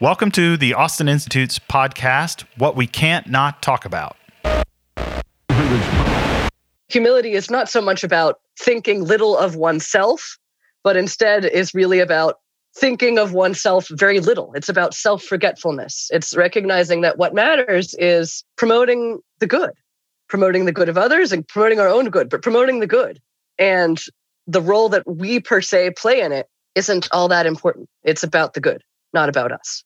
Welcome to the Austin Institute's podcast, What We Can't Not Talk About. Humility is not so much about thinking little of oneself, but instead is really about thinking of oneself very little. It's about self forgetfulness. It's recognizing that what matters is promoting the good, promoting the good of others and promoting our own good, but promoting the good. And the role that we per se play in it isn't all that important. It's about the good, not about us.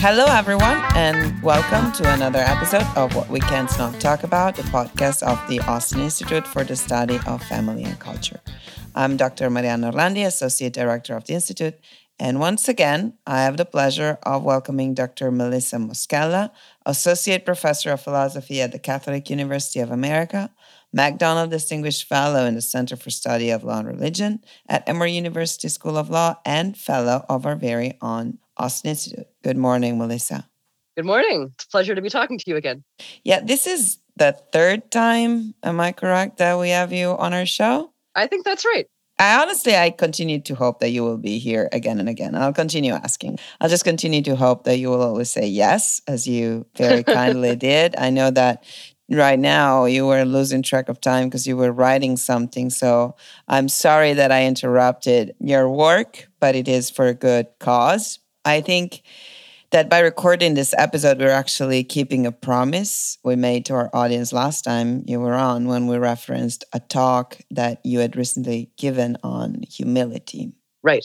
Hello, everyone, and welcome to another episode of What We Can't Not Talk About, the podcast of the Austin Institute for the Study of Family and Culture. I'm Dr. Mariana Orlandi, Associate Director of the Institute, and once again, I have the pleasure of welcoming Dr. Melissa Moschella, Associate Professor of Philosophy at the Catholic University of America, McDonald Distinguished Fellow in the Center for Study of Law and Religion at Emory University School of Law, and Fellow of our very own Austin Institute. Good morning, Melissa. Good morning. It's a pleasure to be talking to you again. Yeah, this is the third time, am I correct, that we have you on our show? I think that's right. I honestly, I continue to hope that you will be here again and again. I'll continue asking. I'll just continue to hope that you will always say yes, as you very kindly did. I know that right now you were losing track of time because you were writing something. So I'm sorry that I interrupted your work, but it is for a good cause. I think that by recording this episode, we're actually keeping a promise we made to our audience last time you were on when we referenced a talk that you had recently given on humility. Right.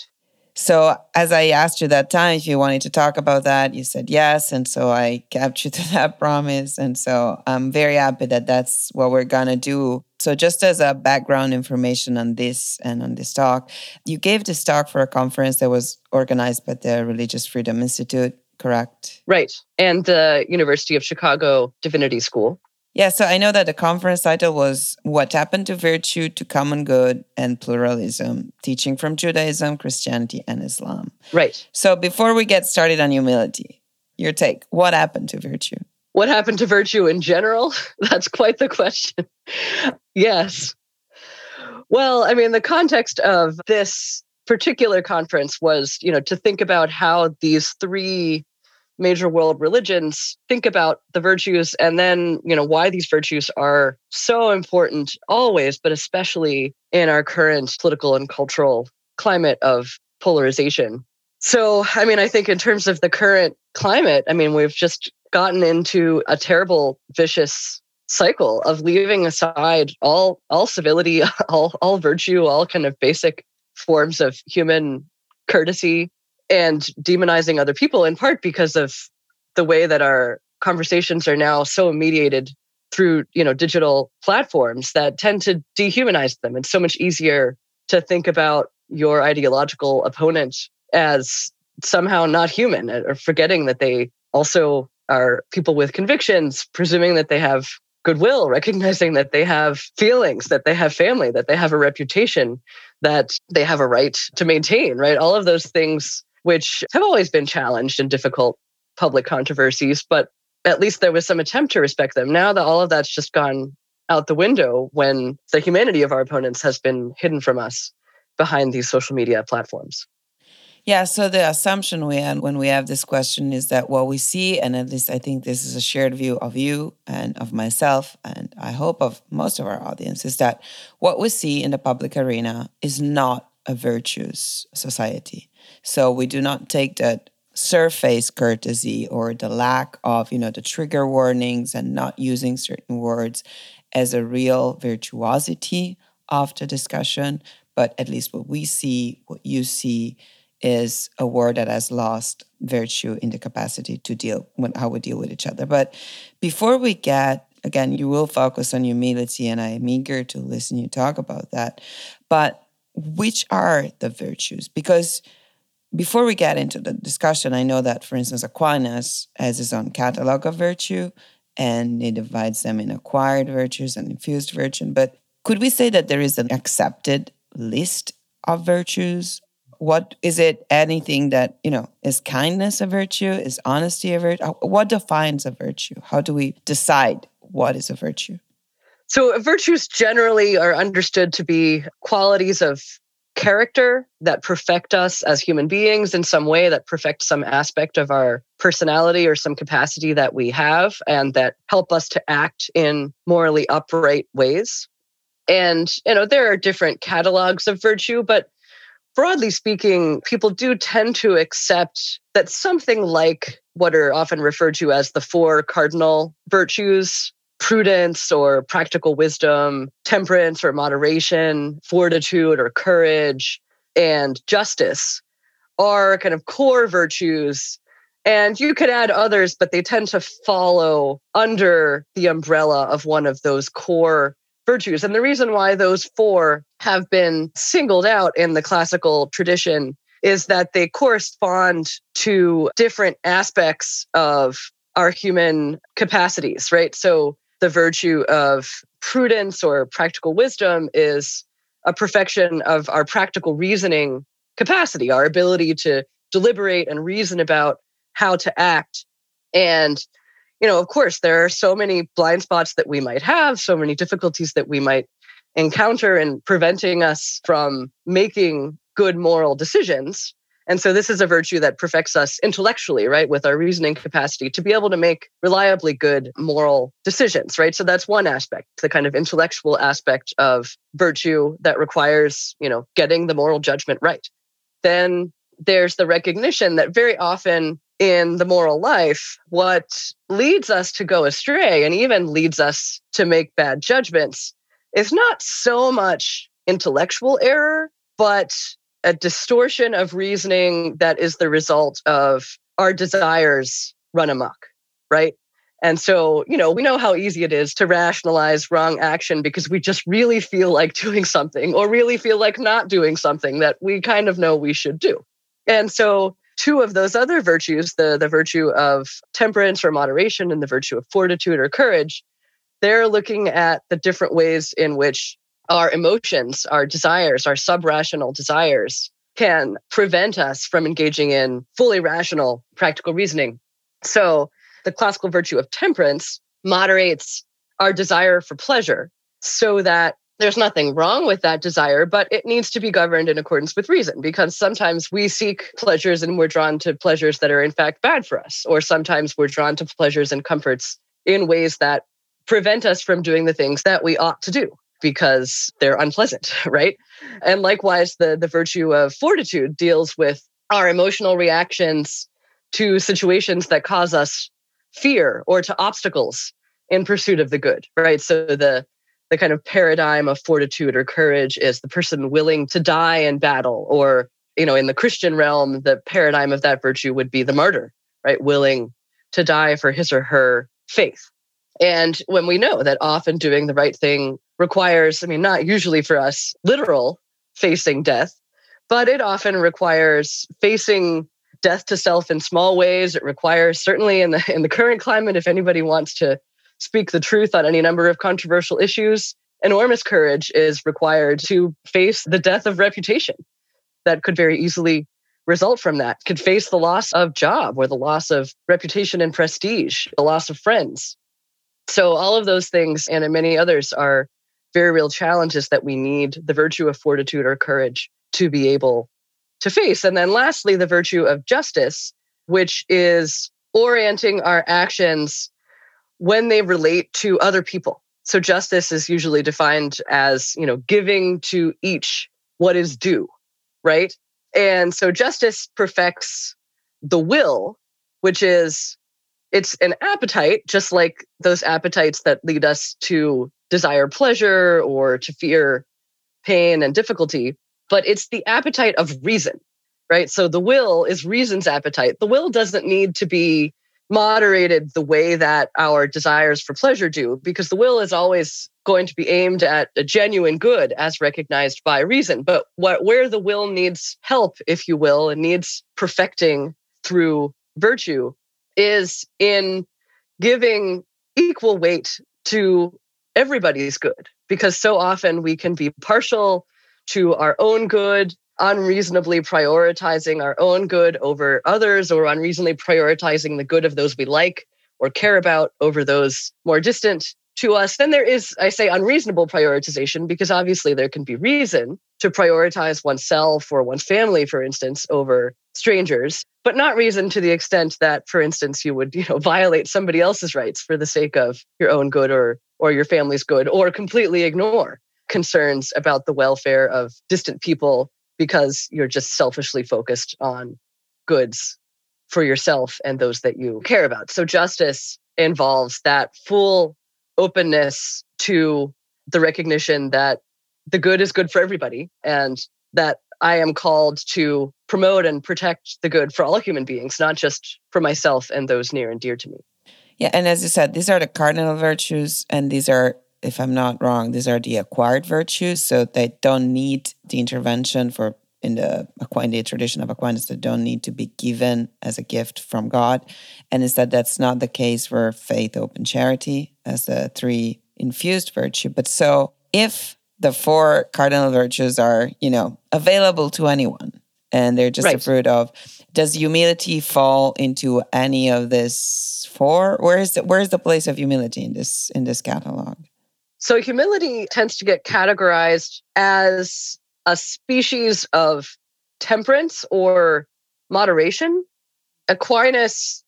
So, as I asked you that time if you wanted to talk about that, you said yes. And so I kept you to that promise. And so I'm very happy that that's what we're going to do. So, just as a background information on this and on this talk, you gave this talk for a conference that was organized by the Religious Freedom Institute correct? Right. And the University of Chicago Divinity School. Yeah, so I know that the conference title was What Happened to Virtue, to Common Good, and Pluralism Teaching from Judaism, Christianity, and Islam. Right. So before we get started on humility, your take what happened to virtue? What happened to virtue in general? That's quite the question. yes. Well, I mean, the context of this particular conference was, you know, to think about how these three major world religions think about the virtues and then you know why these virtues are so important always but especially in our current political and cultural climate of polarization. So i mean i think in terms of the current climate i mean we've just gotten into a terrible vicious cycle of leaving aside all all civility all all virtue all kind of basic forms of human courtesy and demonizing other people in part because of the way that our conversations are now so mediated through you know digital platforms that tend to dehumanize them. It's so much easier to think about your ideological opponent as somehow not human or forgetting that they also are people with convictions presuming that they have goodwill recognizing that they have feelings that they have family that they have a reputation that they have a right to maintain right? All of those things which have always been challenged in difficult public controversies, but at least there was some attempt to respect them. Now that all of that's just gone out the window when the humanity of our opponents has been hidden from us behind these social media platforms. Yeah, so the assumption we had when we have this question is that what we see, and at least I think this is a shared view of you and of myself, and I hope of most of our audience, is that what we see in the public arena is not a virtuous society. So we do not take that surface courtesy or the lack of, you know, the trigger warnings and not using certain words as a real virtuosity of the discussion. But at least what we see, what you see, is a word that has lost virtue in the capacity to deal with how we deal with each other. But before we get again, you will focus on humility, and I am eager to listen you talk about that. But which are the virtues? Because before we get into the discussion, I know that, for instance, Aquinas has his own catalog of virtue and he divides them in acquired virtues and infused virtue. But could we say that there is an accepted list of virtues? What is it? Anything that, you know, is kindness a virtue? Is honesty a virtue? What defines a virtue? How do we decide what is a virtue? So, virtues generally are understood to be qualities of character that perfect us as human beings in some way, that perfect some aspect of our personality or some capacity that we have, and that help us to act in morally upright ways. And, you know, there are different catalogs of virtue, but broadly speaking, people do tend to accept that something like what are often referred to as the four cardinal virtues prudence or practical wisdom, temperance or moderation, fortitude or courage, and justice are kind of core virtues. And you could add others, but they tend to follow under the umbrella of one of those core virtues. And the reason why those four have been singled out in the classical tradition is that they correspond to different aspects of our human capacities, right? So the virtue of prudence or practical wisdom is a perfection of our practical reasoning capacity, our ability to deliberate and reason about how to act. And, you know, of course, there are so many blind spots that we might have, so many difficulties that we might encounter in preventing us from making good moral decisions. And so this is a virtue that perfects us intellectually, right, with our reasoning capacity to be able to make reliably good moral decisions, right? So that's one aspect, the kind of intellectual aspect of virtue that requires, you know, getting the moral judgment right. Then there's the recognition that very often in the moral life, what leads us to go astray and even leads us to make bad judgments is not so much intellectual error, but a distortion of reasoning that is the result of our desires run amok, right? And so, you know, we know how easy it is to rationalize wrong action because we just really feel like doing something or really feel like not doing something that we kind of know we should do. And so, two of those other virtues, the, the virtue of temperance or moderation and the virtue of fortitude or courage, they're looking at the different ways in which our emotions, our desires, our subrational desires can prevent us from engaging in fully rational practical reasoning. So, the classical virtue of temperance moderates our desire for pleasure so that there's nothing wrong with that desire, but it needs to be governed in accordance with reason because sometimes we seek pleasures and we're drawn to pleasures that are in fact bad for us, or sometimes we're drawn to pleasures and comforts in ways that prevent us from doing the things that we ought to do because they're unpleasant, right? And likewise, the, the virtue of fortitude deals with our emotional reactions to situations that cause us fear or to obstacles in pursuit of the good, right? So the the kind of paradigm of fortitude or courage is the person willing to die in battle or you know in the christian realm the paradigm of that virtue would be the martyr right willing to die for his or her faith and when we know that often doing the right thing requires, I mean, not usually for us, literal facing death, but it often requires facing death to self in small ways. It requires, certainly in the in the current climate, if anybody wants to speak the truth on any number of controversial issues, enormous courage is required to face the death of reputation that could very easily result from that could face the loss of job or the loss of reputation and prestige the loss of friends so, all of those things and many others are very real challenges that we need the virtue of fortitude or courage to be able to face. And then, lastly, the virtue of justice, which is orienting our actions when they relate to other people. So, justice is usually defined as, you know, giving to each what is due, right? And so, justice perfects the will, which is it's an appetite, just like those appetites that lead us to desire pleasure or to fear pain and difficulty. But it's the appetite of reason, right? So the will is reason's appetite. The will doesn't need to be moderated the way that our desires for pleasure do, because the will is always going to be aimed at a genuine good as recognized by reason. But what, where the will needs help, if you will, and needs perfecting through virtue, is in giving equal weight to everybody's good because so often we can be partial to our own good unreasonably prioritizing our own good over others or unreasonably prioritizing the good of those we like or care about over those more distant to us. Then there is, I say, unreasonable prioritization because obviously there can be reason to prioritize oneself or one's family, for instance, over strangers, but not reason to the extent that, for instance, you would, you know, violate somebody else's rights for the sake of your own good or or your family's good, or completely ignore concerns about the welfare of distant people because you're just selfishly focused on goods for yourself and those that you care about. So justice involves that full openness to the recognition that the good is good for everybody and that I am called to promote and protect the good for all human beings, not just for myself and those near and dear to me. Yeah, and as you said, these are the cardinal virtues, and these are, if I'm not wrong, these are the acquired virtues. So they don't need the intervention for in the Aquinas tradition of Aquinas that don't need to be given as a gift from God, and is that that's not the case for faith, open charity as the three infused virtue. But so if the four cardinal virtues are, you know, available to anyone, and they're just right. a fruit of, does humility fall into any of this four? Where is the, where is the place of humility in this in this catalog? So humility tends to get categorized as a species of temperance or moderation. Aquinas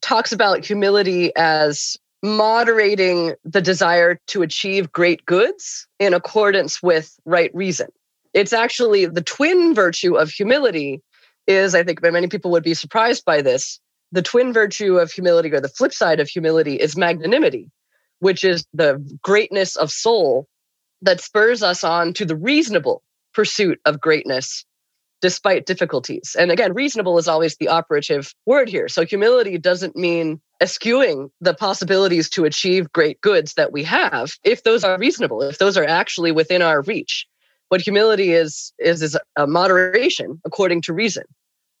talks about humility as moderating the desire to achieve great goods in accordance with right reason. It's actually the twin virtue of humility is I think many people would be surprised by this. The twin virtue of humility or the flip side of humility is magnanimity, which is the greatness of soul that spurs us on to the reasonable pursuit of greatness despite difficulties. And again, reasonable is always the operative word here. So humility doesn't mean eschewing the possibilities to achieve great goods that we have if those are reasonable, if those are actually within our reach. What humility is is is a moderation according to reason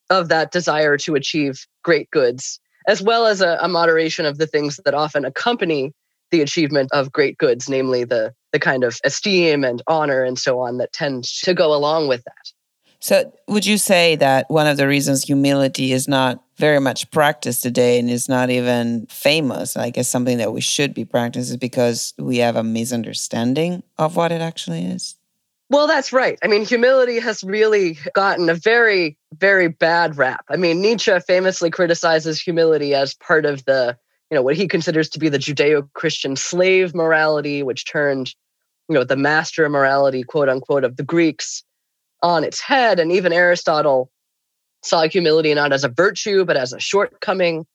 of that desire to achieve great goods, as well as a, a moderation of the things that often accompany the achievement of great goods, namely the the kind of esteem and honor and so on that tends to go along with that. So, would you say that one of the reasons humility is not very much practiced today and is not even famous, I guess something that we should be practicing, is because we have a misunderstanding of what it actually is? Well, that's right. I mean, humility has really gotten a very, very bad rap. I mean, Nietzsche famously criticizes humility as part of the you know what he considers to be the judeo-christian slave morality which turned you know the master morality quote unquote of the greeks on its head and even aristotle saw humility not as a virtue but as a shortcoming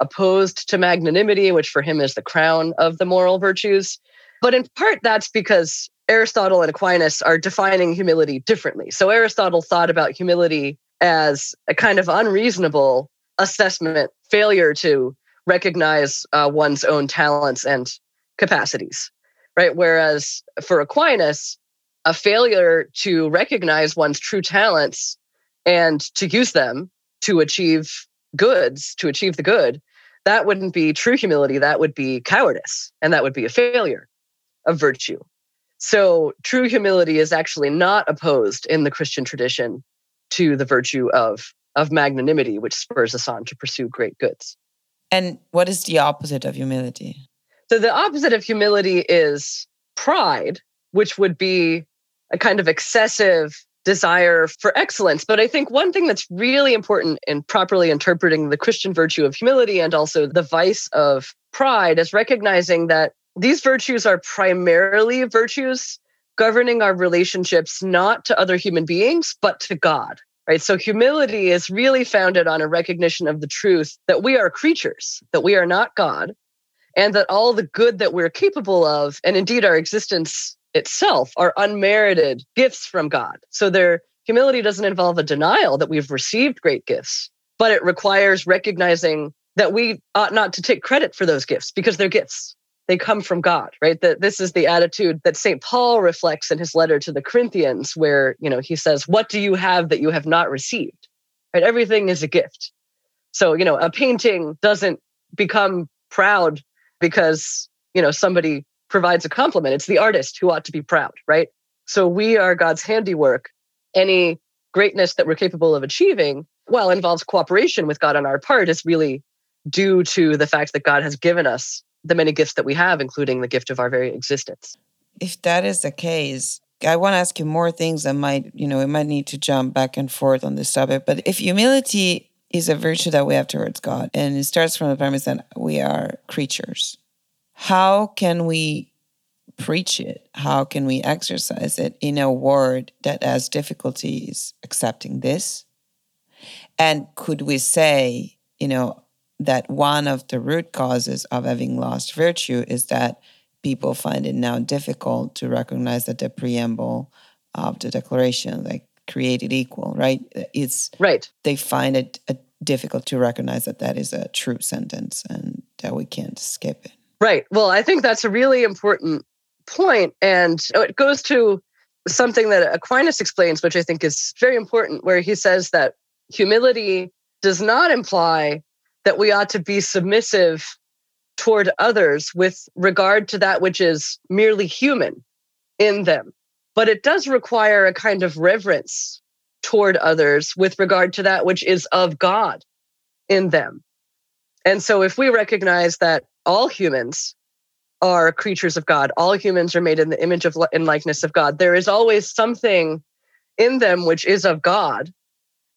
opposed to magnanimity which for him is the crown of the moral virtues but in part that's because aristotle and aquinas are defining humility differently so aristotle thought about humility as a kind of unreasonable assessment failure to recognize uh, one's own talents and capacities, right? Whereas for Aquinas, a failure to recognize one's true talents and to use them to achieve goods, to achieve the good, that wouldn't be true humility. That would be cowardice, and that would be a failure of virtue. So, true humility is actually not opposed in the Christian tradition to the virtue of, of magnanimity, which spurs us on to pursue great goods. And what is the opposite of humility? So the opposite of humility is pride, which would be a kind of excessive desire for excellence. But I think one thing that's really important in properly interpreting the Christian virtue of humility and also the vice of pride is recognizing that these virtues are primarily virtues governing our relationships not to other human beings, but to God right? So humility is really founded on a recognition of the truth that we are creatures, that we are not God, and that all the good that we're capable of, and indeed our existence itself, are unmerited gifts from God. So their humility doesn't involve a denial that we've received great gifts, but it requires recognizing that we ought not to take credit for those gifts because they're gifts they come from God, right? That this is the attitude that St. Paul reflects in his letter to the Corinthians, where, you know, he says, What do you have that you have not received? Right? Everything is a gift. So, you know, a painting doesn't become proud because, you know, somebody provides a compliment. It's the artist who ought to be proud, right? So we are God's handiwork. Any greatness that we're capable of achieving, well, involves cooperation with God on our part, is really due to the fact that God has given us the many gifts that we have, including the gift of our very existence. If that is the case, I want to ask you more things that might, you know, we might need to jump back and forth on this topic. But if humility is a virtue that we have towards God, and it starts from the premise that we are creatures, how can we preach it? How can we exercise it in a world that has difficulties accepting this? And could we say, you know, that one of the root causes of having lost virtue is that people find it now difficult to recognize that the preamble of the declaration, like created equal, right? It's right. They find it uh, difficult to recognize that that is a true sentence and that we can't skip it. Right. Well, I think that's a really important point, and it goes to something that Aquinas explains, which I think is very important, where he says that humility does not imply that we ought to be submissive toward others with regard to that which is merely human in them. But it does require a kind of reverence toward others with regard to that which is of God in them. And so if we recognize that all humans are creatures of God, all humans are made in the image of and likeness of God, there is always something in them which is of God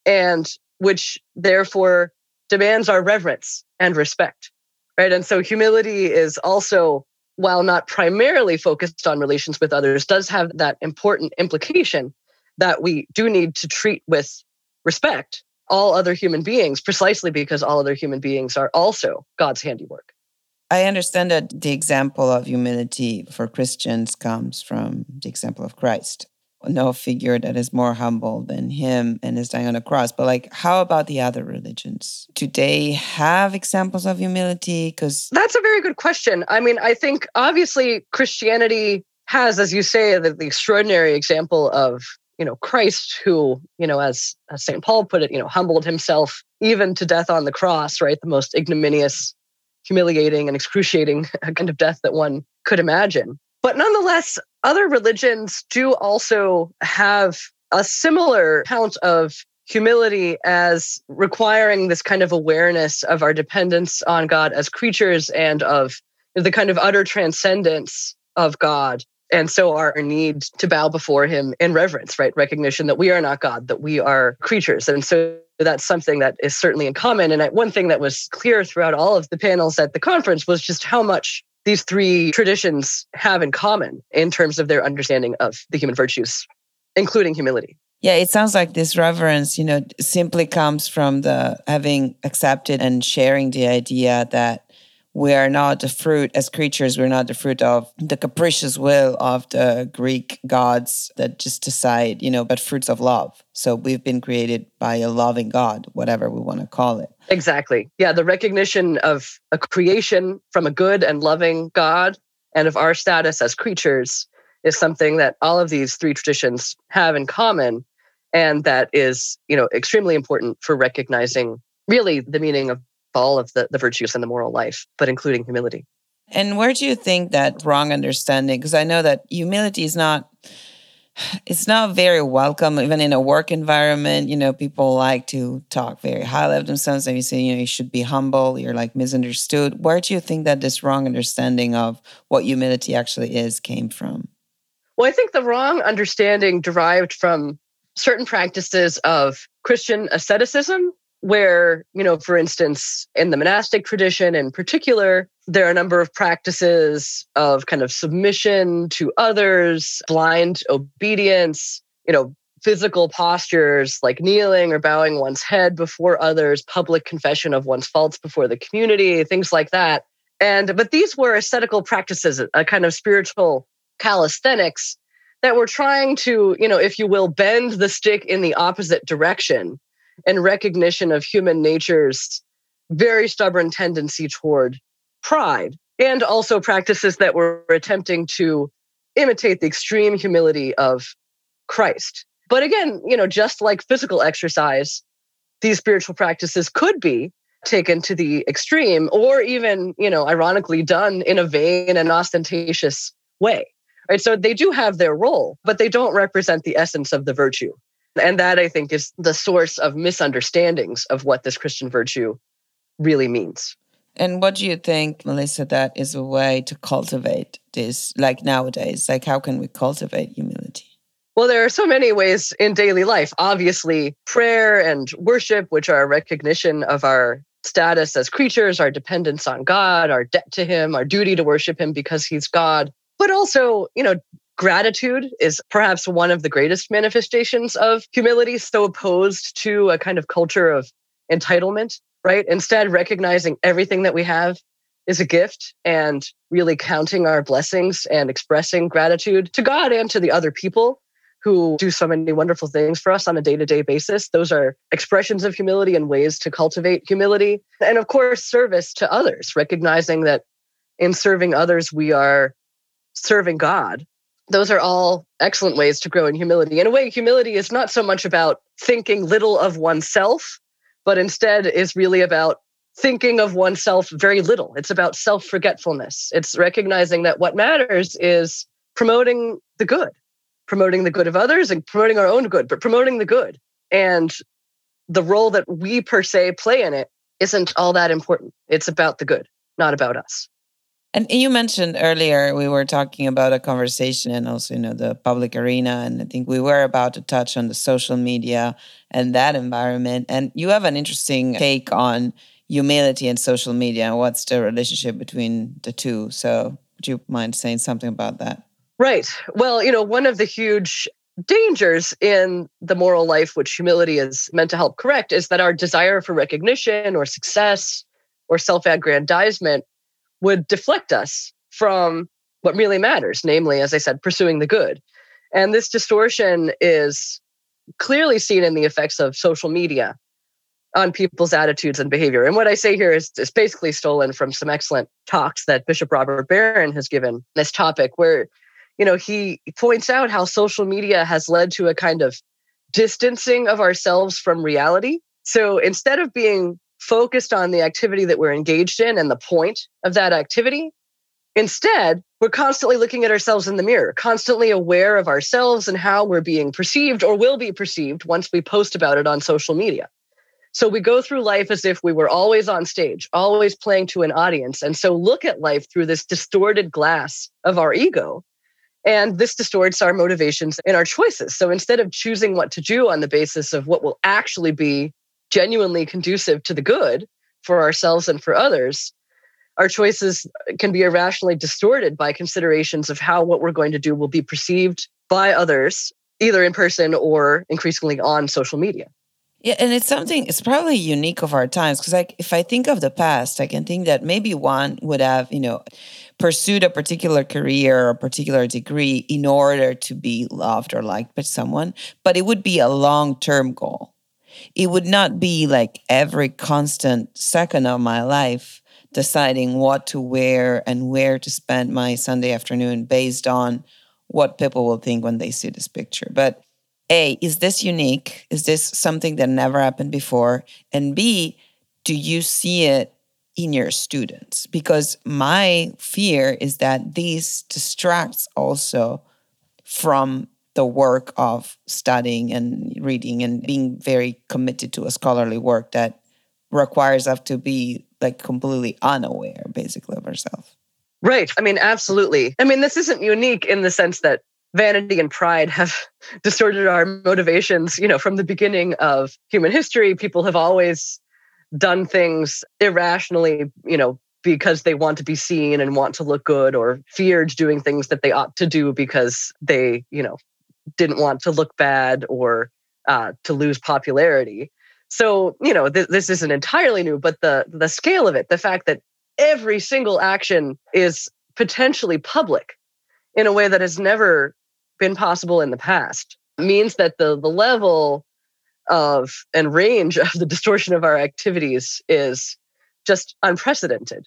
and which therefore demands our reverence and respect right? And so humility is also while not primarily focused on relations with others does have that important implication that we do need to treat with respect all other human beings precisely because all other human beings are also god's handiwork I understand that the example of humility for Christians comes from the example of Christ no figure that is more humble than him and is dying on a cross. But like, how about the other religions? Do they have examples of humility? Because that's a very good question. I mean, I think obviously Christianity has, as you say, the, the extraordinary example of you know Christ, who you know, as, as Saint Paul put it, you know, humbled himself even to death on the cross. Right, the most ignominious, humiliating, and excruciating kind of death that one could imagine. But nonetheless, other religions do also have a similar count of humility as requiring this kind of awareness of our dependence on God as creatures and of the kind of utter transcendence of God. And so our need to bow before him in reverence, right? Recognition that we are not God, that we are creatures. And so that's something that is certainly in common. And one thing that was clear throughout all of the panels at the conference was just how much these three traditions have in common in terms of their understanding of the human virtues, including humility. Yeah, it sounds like this reverence, you know, simply comes from the having accepted and sharing the idea that we are not the fruit as creatures we're not the fruit of the capricious will of the greek gods that just decide you know but fruits of love. So we've been created by a loving god whatever we want to call it. Exactly. Yeah the recognition of a creation from a good and loving god and of our status as creatures is something that all of these three traditions have in common and that is you know extremely important for recognizing really the meaning of all of the, the virtues and the moral life, but including humility. And where do you think that wrong understanding? Because I know that humility is not it's not very welcome even in a work environment you know people like to talk very highly of themselves and you say you know you should be humble you're like misunderstood where do you think that this wrong understanding of what humility actually is came from well i think the wrong understanding derived from certain practices of christian asceticism where, you know, for instance, in the monastic tradition in particular, there are a number of practices of kind of submission to others, blind obedience, you know, physical postures like kneeling or bowing one's head before others, public confession of one's faults before the community, things like that. And but these were ascetical practices, a kind of spiritual calisthenics that were trying to, you know, if you will, bend the stick in the opposite direction and recognition of human nature's very stubborn tendency toward pride, and also practices that were attempting to imitate the extreme humility of Christ. But again, you know, just like physical exercise, these spiritual practices could be taken to the extreme or even, you know, ironically done in a vain and ostentatious way. Right? So they do have their role, but they don't represent the essence of the virtue. And that I think is the source of misunderstandings of what this Christian virtue really means. And what do you think, Melissa, that is a way to cultivate this, like nowadays? Like, how can we cultivate humility? Well, there are so many ways in daily life. Obviously, prayer and worship, which are a recognition of our status as creatures, our dependence on God, our debt to Him, our duty to worship Him because He's God. But also, you know, gratitude is perhaps one of the greatest manifestations of humility, so opposed to a kind of culture of entitlement, right? Instead, recognizing everything that we have is a gift and really counting our blessings and expressing gratitude to God and to the other people who do so many wonderful things for us on a day to day basis. Those are expressions of humility and ways to cultivate humility. And of course, service to others, recognizing that in serving others, we are serving God. Those are all excellent ways to grow in humility. In a way, humility is not so much about thinking little of oneself, but instead is really about thinking of oneself very little. It's about self forgetfulness. It's recognizing that what matters is promoting the good promoting the good of others and promoting our own good, but promoting the good. And the role that we per se play in it isn't all that important. It's about the good, not about us. And you mentioned earlier we were talking about a conversation and also you know the public arena and I think we were about to touch on the social media and that environment. And you have an interesting take on humility and social media and what's the relationship between the two. So would you mind saying something about that? Right. Well, you know, one of the huge dangers in the moral life, which humility is meant to help correct, is that our desire for recognition or success or self aggrandizement would deflect us from what really matters, namely, as I said, pursuing the good. And this distortion is clearly seen in the effects of social media on people's attitudes and behavior. And what I say here is, is basically stolen from some excellent talks that Bishop Robert Barron has given this topic, where you know, he points out how social media has led to a kind of distancing of ourselves from reality. So instead of being focused on the activity that we're engaged in and the point of that activity, instead, we're constantly looking at ourselves in the mirror, constantly aware of ourselves and how we're being perceived or will be perceived once we post about it on social media. So we go through life as if we were always on stage, always playing to an audience. And so look at life through this distorted glass of our ego and this distorts our motivations and our choices. So instead of choosing what to do on the basis of what will actually be genuinely conducive to the good for ourselves and for others, our choices can be irrationally distorted by considerations of how what we're going to do will be perceived by others, either in person or increasingly on social media. Yeah, and it's something it's probably unique of our times because like if I think of the past, I can think that maybe one would have, you know, pursued a particular career or a particular degree in order to be loved or liked by someone, but it would be a long-term goal. It would not be like every constant second of my life deciding what to wear and where to spend my Sunday afternoon based on what people will think when they see this picture. But a, is this unique? Is this something that never happened before? And B, do you see it in your students? Because my fear is that this distracts also from the work of studying and reading and being very committed to a scholarly work that requires us to be like completely unaware basically of ourselves. Right. I mean, absolutely. I mean, this isn't unique in the sense that vanity and pride have distorted our motivations you know from the beginning of human history people have always done things irrationally you know because they want to be seen and want to look good or feared doing things that they ought to do because they you know didn't want to look bad or uh, to lose popularity. So you know th- this isn't entirely new but the the scale of it the fact that every single action is potentially public in a way that has never been possible in the past means that the the level of and range of the distortion of our activities is just unprecedented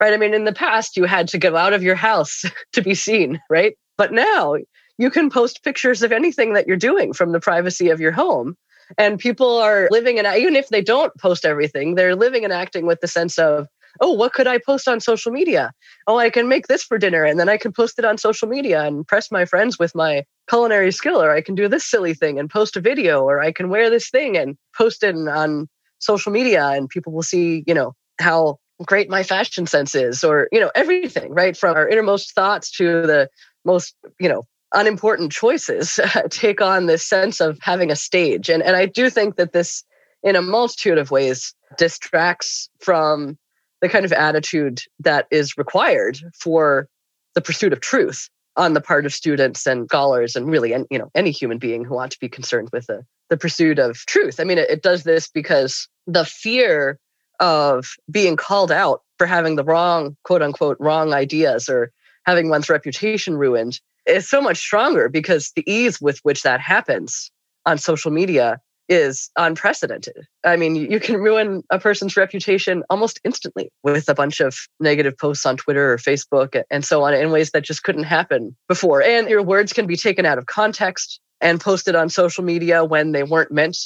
right? I mean in the past you had to go out of your house to be seen right? But now you can post pictures of anything that you're doing from the privacy of your home and people are living and even if they don't post everything they're living and acting with the sense of oh, what could I post on social media? Oh, I can make this for dinner and then I can post it on social media and impress my friends with my culinary skill, or I can do this silly thing and post a video, or I can wear this thing and post it on social media and people will see, you know, how great my fashion sense is, or, you know, everything, right? From our innermost thoughts to the most, you know, unimportant choices uh, take on this sense of having a stage. And, and I do think that this, in a multitude of ways, distracts from the kind of attitude that is required for the pursuit of truth on the part of students and scholars and really and you know any human being who want to be concerned with the, the pursuit of truth i mean it, it does this because the fear of being called out for having the wrong quote unquote wrong ideas or having one's reputation ruined is so much stronger because the ease with which that happens on social media is unprecedented. I mean, you can ruin a person's reputation almost instantly with a bunch of negative posts on Twitter or Facebook and so on in ways that just couldn't happen before. And your words can be taken out of context and posted on social media when they weren't meant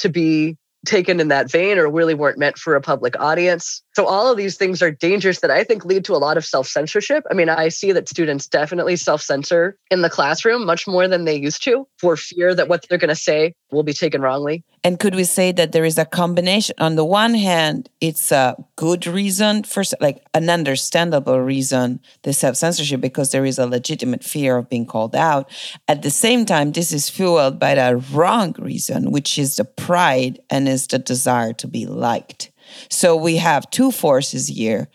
to be taken in that vein or really weren't meant for a public audience. So all of these things are dangers that I think lead to a lot of self-censorship. I mean, I see that students definitely self-censor in the classroom much more than they used to for fear that what they're going to say will be taken wrongly. And could we say that there is a combination? On the one hand, it's a good reason for, like, an understandable reason, the self censorship, because there is a legitimate fear of being called out. At the same time, this is fueled by the wrong reason, which is the pride and is the desire to be liked. So we have two forces here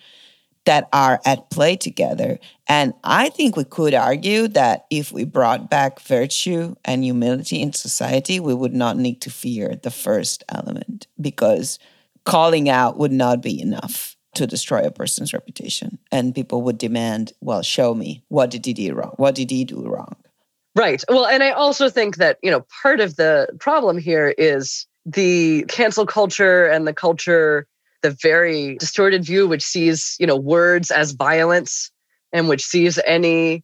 that are at play together. And I think we could argue that if we brought back virtue and humility in society, we would not need to fear the first element because calling out would not be enough to destroy a person's reputation. And people would demand, well, show me what did he do wrong? What did he do wrong? Right. Well, and I also think that, you know, part of the problem here is the cancel culture and the culture the very distorted view which sees you know words as violence and which sees any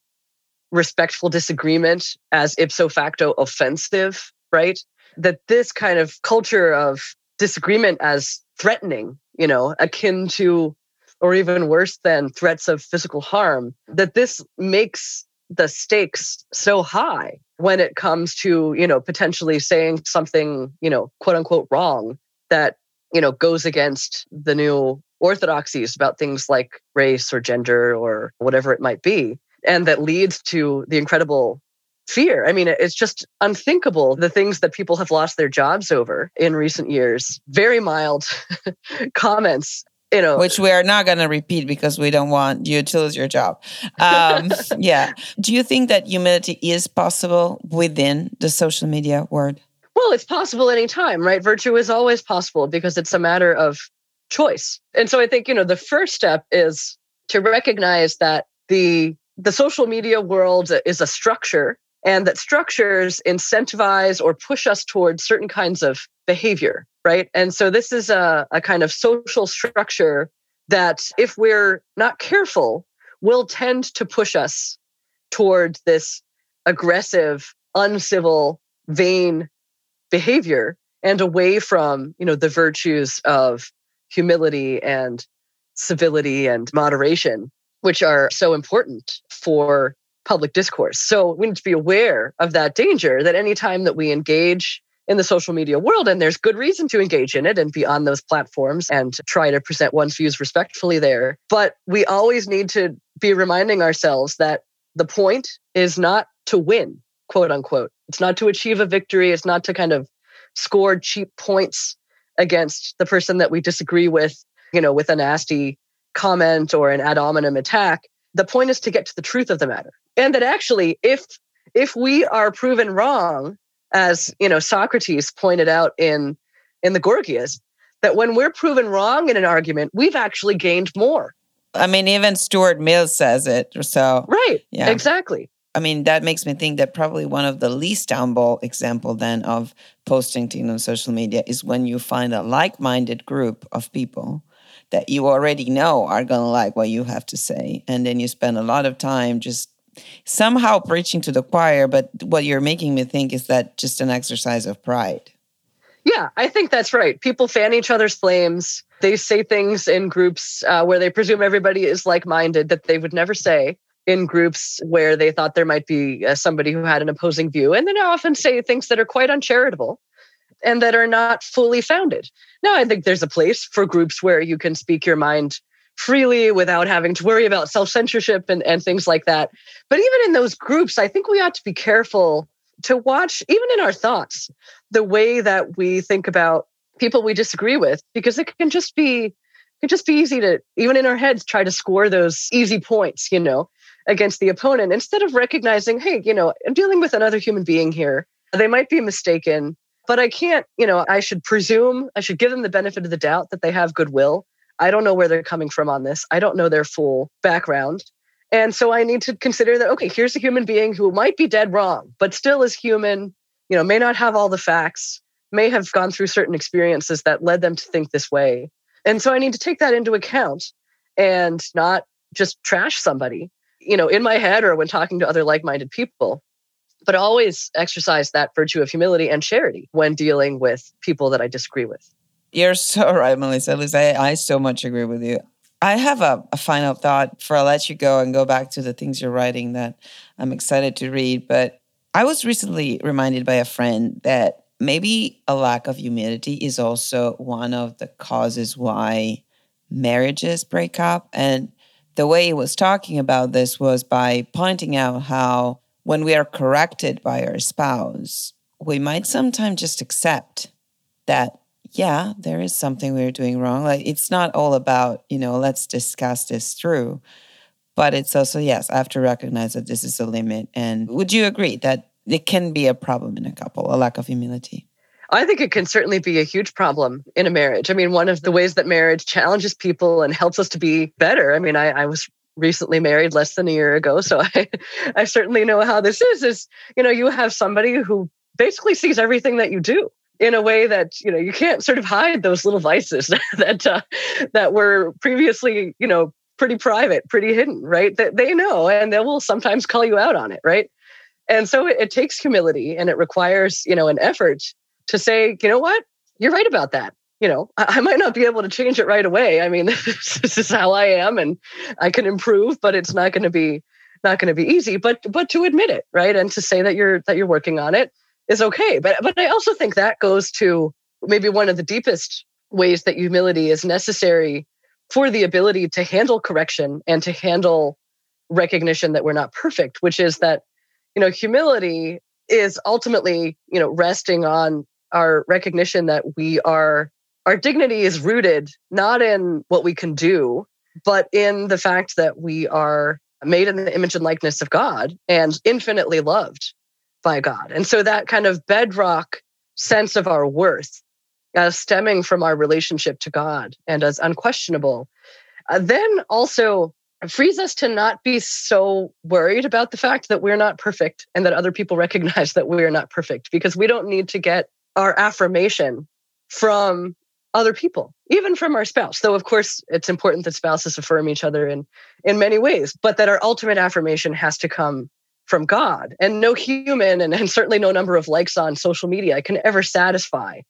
respectful disagreement as ipso facto offensive right? That this kind of culture of disagreement as threatening you know akin to or even worse than threats of physical harm that this makes the stakes so high when it comes to you know potentially saying something you know quote unquote wrong that you know, goes against the new orthodoxies about things like race or gender or whatever it might be. And that leads to the incredible fear. I mean, it's just unthinkable the things that people have lost their jobs over in recent years. Very mild comments. You know, which we are not going to repeat because we don't want you to lose your job. Um, yeah. Do you think that humility is possible within the social media world? Well, it's possible anytime, right? Virtue is always possible because it's a matter of choice. And so I think, you know, the first step is to recognize that the the social media world is a structure and that structures incentivize or push us towards certain kinds of behavior, right? And so this is a, a kind of social structure that if we're not careful, will tend to push us towards this aggressive, uncivil, vain behavior and away from you know the virtues of humility and civility and moderation which are so important for public discourse so we need to be aware of that danger that anytime that we engage in the social media world and there's good reason to engage in it and be on those platforms and try to present one's views respectfully there but we always need to be reminding ourselves that the point is not to win quote unquote it's not to achieve a victory. It's not to kind of score cheap points against the person that we disagree with, you know, with a nasty comment or an ad hominem attack. The point is to get to the truth of the matter. And that actually, if if we are proven wrong, as you know, Socrates pointed out in in the Gorgias, that when we're proven wrong in an argument, we've actually gained more. I mean, even Stuart Mill says it. So right, yeah, exactly. I mean, that makes me think that probably one of the least downball example then of posting things on social media is when you find a like-minded group of people that you already know are going to like what you have to say. And then you spend a lot of time just somehow preaching to the choir. But what you're making me think is that just an exercise of pride. Yeah, I think that's right. People fan each other's flames. They say things in groups uh, where they presume everybody is like minded that they would never say in groups where they thought there might be uh, somebody who had an opposing view. And then I often say things that are quite uncharitable. and that are not fully founded. Now, I think there's a place for groups where you can speak your mind freely without having to worry about self censorship and, and things like that. But even in those groups, I think we ought to be careful to watch, even in our thoughts, the way that we think about people we disagree with, because it can just be it can just be easy to even in our heads try to score those easy points, you know, against the opponent instead of recognizing, hey, you know, I'm dealing with another human being here. They might be mistaken, but I can't, you know, I should presume, I should give them the benefit of the doubt that they have goodwill. I don't know where they're coming from on this. I don't know their full background. And so I need to consider that, okay, here's a human being who might be dead wrong, but still is human, you know, may not have all the facts, may have gone through certain experiences that led them to think this way. And so I need to take that into account and not just trash somebody, you know, in my head or when talking to other like minded people, but always exercise that virtue of humility and charity when dealing with people that I disagree with. You're so right, Melissa. Liz, I, I so much agree with you. I have a, a, final thought for I'll let you go and go back to the things you're writing that I'm excited to read. But I was recently reminded by a friend that maybe a lack of humility is also one of the causes why marriages break up. And the way he was talking about this was by pointing out how when we are corrected by our spouse, we might sometimes just accept that, yeah, there is something we're doing wrong. Like it's not all about, you know, let's discuss this through. But it's also, yes, I have to recognize that this is a limit. And would you agree that it can be a problem in a couple, a lack of humility. I think it can certainly be a huge problem in a marriage. I mean, one of the ways that marriage challenges people and helps us to be better. I mean, I, I was recently married less than a year ago, so I, I certainly know how this is. Is you know, you have somebody who basically sees everything that you do in a way that you know you can't sort of hide those little vices that uh, that were previously you know pretty private, pretty hidden, right? That they know, and they will sometimes call you out on it, right? And so it, it takes humility and it requires, you know, an effort to say, you know what, you're right about that. You know, I, I might not be able to change it right away. I mean, this, is how I am and I can improve, but it's not going to be not going to be easy. But but to admit it, right? And to say that you're that you're working on it is okay. But but I also think that goes to maybe one of the deepest ways that humility is necessary for the ability to handle correction and to handle recognition that we're not perfect, which is that you know, humility is ultimately, you know, resting on our recognition that we are, our dignity is rooted not in what we can do, but in the fact that we are made in the image and likeness of God and infinitely loved by God. And so that kind of bedrock sense of our worth uh, stemming from our relationship to God and as unquestionable, uh, then also frees us to not be so worried about the fact that we're not perfect and that other people recognize that we're not perfect because we don't need to get our affirmation from other people even from our spouse though of course it's important that spouses affirm each other in in many ways but that our ultimate affirmation has to come from god and no human and, and certainly no number of likes on social media can ever satisfy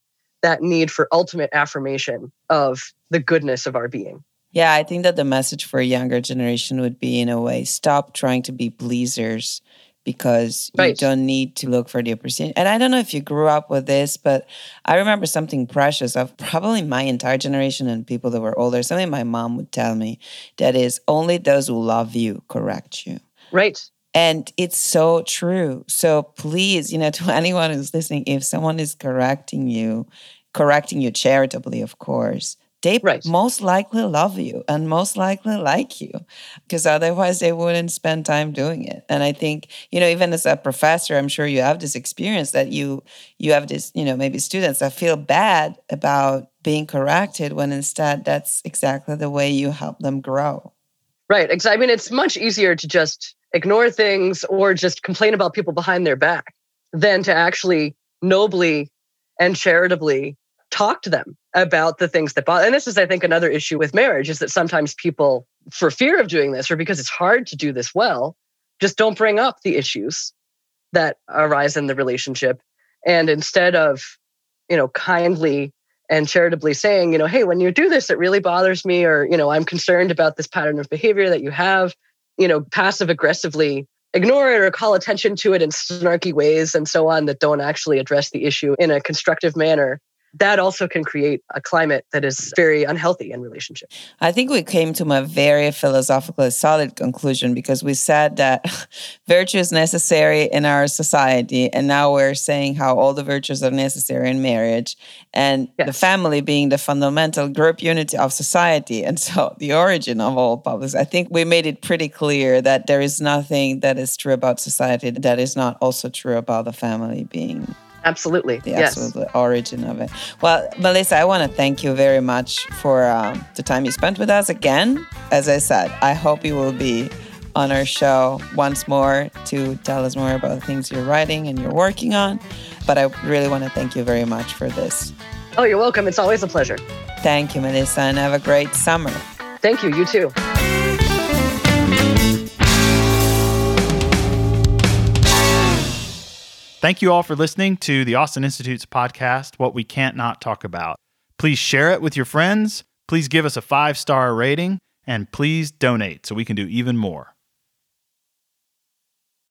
that need for ultimate affirmation of the goodness of our being yeah, I think that the message for a younger generation would be in a way stop trying to be pleasers because right. you don't need to look for the opportunity. And I don't know if you grew up with this, but I remember something precious of probably my entire generation and people that were older, something my mom would tell me that is only those who love you correct you. Right. And it's so true. So please, you know, to anyone who's listening, if someone is correcting you, correcting you charitably, of course, they right. most likely love you and most likely like you because otherwise they wouldn't spend time doing it and i think you know even as a professor i'm sure you have this experience that you you have this you know maybe students that feel bad about being corrected when instead that's exactly the way you help them grow right exactly i mean it's much easier to just ignore things or just complain about people behind their back than to actually nobly and charitably talk to them about the things that bother. And this is, I think, another issue with marriage is that sometimes people, for fear of doing this or because it's hard to do this well, just don't bring up the issues that arise in the relationship. And instead of, you know, kindly and charitably saying, you know, hey, when you do this, it really bothers me, or, you know, I'm concerned about this pattern of behavior that you have, you know, passive aggressively ignore it or call attention to it in snarky ways and so on that don't actually address the issue in a constructive manner that also can create a climate that is very unhealthy in relationship. I think we came to a very philosophically solid conclusion because we said that virtue is necessary in our society, and now we're saying how all the virtues are necessary in marriage, and yes. the family being the fundamental group unity of society, and so the origin of all publics. I think we made it pretty clear that there is nothing that is true about society that is not also true about the family being Absolutely. The yes. absolute origin of it. Well, Melissa, I want to thank you very much for um, the time you spent with us again. As I said, I hope you will be on our show once more to tell us more about the things you're writing and you're working on. But I really want to thank you very much for this. Oh, you're welcome. It's always a pleasure. Thank you, Melissa, and have a great summer. Thank you. You too. Thank you all for listening to the Austin Institute's podcast, What We Can't Not Talk About. Please share it with your friends. Please give us a five star rating and please donate so we can do even more.